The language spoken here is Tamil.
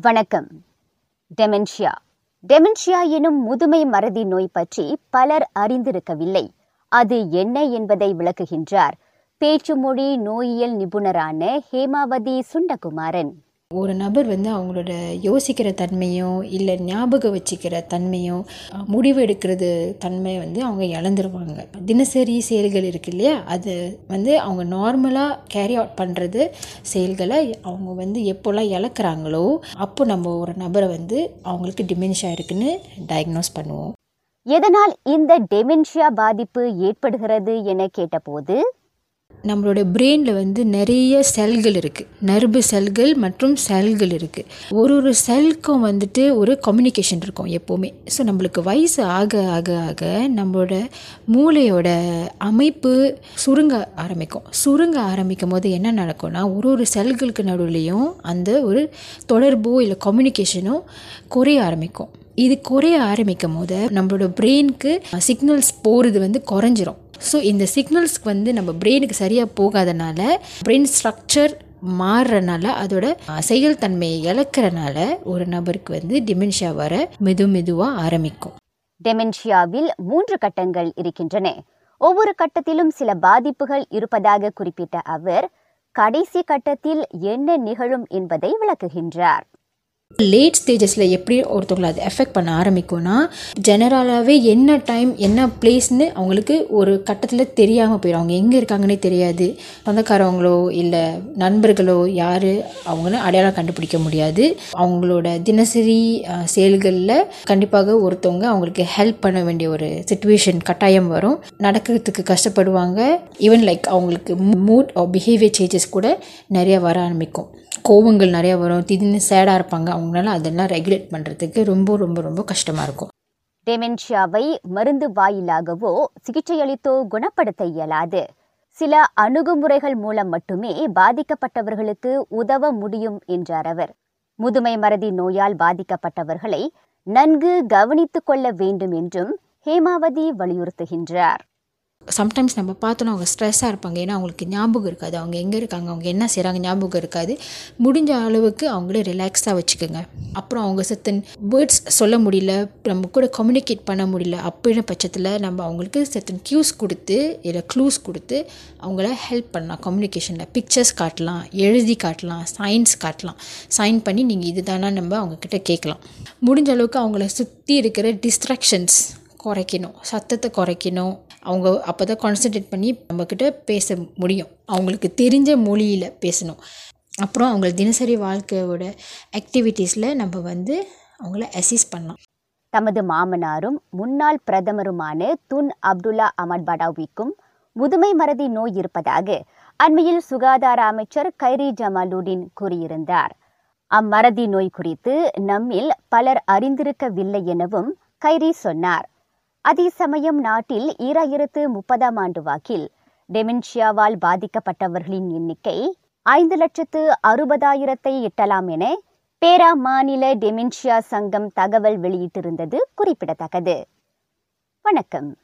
வணக்கம். டெமென்ஷியா டெமென்ஷியா எனும் முதுமை மறதி நோய் பற்றி பலர் அறிந்திருக்கவில்லை. அது என்ன என்பதை விளக்குகின்றார். பேச்சுமொழி நோயியல் நிபுணரான ஹேமாவதி சுண்டகுமாரன். ஒரு நபர் வந்து அவங்களோட யோசிக்கிற தன்மையோ இல்லை ஞாபகம் வச்சுக்கிற தன்மையோ முடிவு எடுக்கிறது தன்மை வந்து அவங்க இழந்துருவாங்க. தினசரி செயல்கள் இருக்கு இல்லையா? அது வந்து அவங்க நார்மலாக கேரி அவுட் பண்ணுறது செயல்களை அவங்க வந்து எப்போல்லாம் இழக்கிறாங்களோ அப்போ நம்ம ஒரு நபரை வந்து அவங்களுக்கு டிமென்ஷியா இருக்குன்னு டயக்னோஸ் பண்ணுவோம். எதனால் இந்த டெமென்ஷியா பாதிப்பு ஏற்படுகிறது என கேட்டபோது நம்மளோட பிரெயினில் வந்து நிறைய செல்கள் இருக்குது நரம்பு செல்கள் மற்றும் செல்கள் இருக்குது ஒரு ஒரு செல்க்கும் வந்துட்டு ஒரு கம்யூனிகேஷன் இருக்கும் எப்போவுமே. ஸோ நம்மளுக்கு வயசு ஆக ஆக ஆக நம்மளோட மூளையோட அமைப்பு சுருங்க ஆரம்பிக்கும். சுருங்க ஆரம்பிக்கும் போது என்ன நடக்கும்னா ஒரு ஒரு செல்களுக்கு நடுவுலையும் அந்த ஒரு தொடர்போ இல்லை கம்யூனிகேஷனோ குறைய ஆரம்பிக்கும். இது குறைய ஆரம்பிக்கும் போது நம்மளோட பிரெயினுக்கு சிக்னல்ஸ் போகிறது வந்து குறைஞ்சிரும். ஸோ இந்த சிக்னல்ஸ்க்கு வந்து நம்ம பிரெயினுக்கு சரியாக போகாதனால பிரெயின் ஸ்ட்ரக்சர் மாறுறனால அதோட அஹ், செயல்தன்மையை இழக்கிறனால ஒரு நபருக்கு வந்து டிமென்ஷியா வர மெது மெதுவாக ஆரம்பிக்கும். டெமென்ஷியாவில் மூன்று கட்டங்கள் இருக்கின்றன. ஒவ்வொரு கட்டத்திலும் சில பாதிப்புகள் இருப்பதாக குறிப்பிட்ட அவர் கடைசி கட்டத்தில் என்ன நிகழும் என்பதை விளக்குகின்றார். லேட் ஸ்டேஜஸில் எப்படி ஒருத்தவங்களை அது எஃபெக்ட் பண்ண ஆரம்பிக்கும்னா ஜெனரலாகவே என்ன டைம் என்ன பிளேஸ்னு அவங்களுக்கு ஒரு கட்டத்தில் தெரியாமல் போயிடும். அவங்க எங்கே இருக்காங்கன்னே தெரியாது. சொந்தக்காரவங்களோ இல்லை நண்பர்களோ யார் அவங்கள அடையாளம் கண்டுபிடிக்க முடியாது. அவங்களோட தினசரி செயல்களில் கண்டிப்பாக ஒருத்தவங்க அவங்களுக்கு ஹெல்ப் பண்ண வேண்டிய ஒரு சுச்சுவேஷன் கட்டாயம் வரும். நடக்கிறதுக்கு கஷ்டப்படுவாங்க. ஈவன் லைக் அவங்களுக்கு மூட் பிஹேவியர் சேஞ்சஸ் கூட நிறைய வர ஆரம்பிக்கும். கோவங்கள் நிறையா வரும். திடீர்னு சேடாக இருப்பாங்க. அவங்க அவங்களால அதெல்லாம் ரெகுலேட் பண்ணுறதுக்கு ரொம்ப ரொம்ப ரொம்ப கஷ்டமாக இருக்கும். டெமென்ஷியாவை மருந்து வாயிலாகவோ சிகிச்சையளித்தோ குணப்படுத்த இயலாது. சில அணுகுமுறைகள் மூலம் மட்டுமே பாதிக்கப்பட்டவர்களுக்கு உதவ முடியும் என்றார் அவர். முதுமை மறதி நோயால் பாதிக்கப்பட்டவர்களை நன்கு கவனித்துக் கொள்ள வேண்டும் என்றும் ஹேமாவதி வலியுறுத்துகின்றார். சம்டைம்ஸ் நம்ம பார்த்தோன்னா அவங்க ஸ்ட்ரெஸ்ஸாக இருப்பாங்க. ஏன்னா அவங்களுக்கு ஞாபகம் இருக்காது. அவங்க எங்கே இருக்காங்க அவங்க என்ன செய்கிறாங்க ஞாபகம் இருக்காது. முடிஞ்ச அளவுக்கு அவங்களே ரிலாக்ஸாக வச்சுக்கோங்க. அப்புறம் அவங்க சத்தன் வேர்ட்ஸ் சொல்ல முடியல நம்ம கூட கம்யூனிகேட் பண்ண முடியல அப்படின்ற பட்சத்தில் நம்ம அவங்களுக்கு சத்தன் க்யூஸ் கொடுத்து இல்லை க்ளூஸ் கொடுத்து அவங்கள ஹெல்ப் பண்ணலாம். கம்யூனிகேஷனில் பிக்சர்ஸ் காட்டலாம் எழுதி காட்டலாம் சைன்ஸ் காட்டலாம். சைன் பண்ணி நீங்கள் இது தானா நம்ம அவங்கக்கிட்ட கேட்கலாம். முடிஞ்ச அளவுக்கு அவங்கள சுற்றி இருக்கிற டிஸ்ட்ராக்ஷன்ஸ் குறைக்கணும். சத்தத்தை குறைக்கணும். அவங்க அப்போ தான் கான்சன்ட்ரேட் பண்ணி நம்மக்கிட்ட பேச முடியும். அவங்களுக்கு தெரிஞ்ச மொழியில் பேசணும். அப்புறம் அவங்க தினசரி வாழ்க்கையோட ஆக்டிவிட்டீஸில் நம்ம வந்து அவங்கள அசிஸ்ட் பண்ணலாம். தமது மாமனாரும் முன்னாள் பிரதமருமான துன் அப்துல்லா அமட் படாவிக்கும் முதுமை மறதி நோய் இருப்பதாக அண்மையில் சுகாதார அமைச்சர் கைரி ஜமாலுடின் கூறியிருந்தார். அம்மறதி நோய் குறித்து நம்மில் பலர் அறிந்திருக்கவில்லை எனவும் கைரி சொன்னார். அதே சமயம் நாட்டில் ஈராயிரத்து முப்பதாம் ஆண்டு வாக்கில் டெமென்ஷியாவால் பாதிக்கப்பட்டவர்களின் எண்ணிக்கை ஐந்து லட்சத்து அறுபதாயிரத்தை எட்டலாம் என பேரா மாநில டெமென்ஷியா சங்கம் தகவல் வெளியிட்டிருந்தது குறிப்பிடத்தக்கது. வணக்கம்.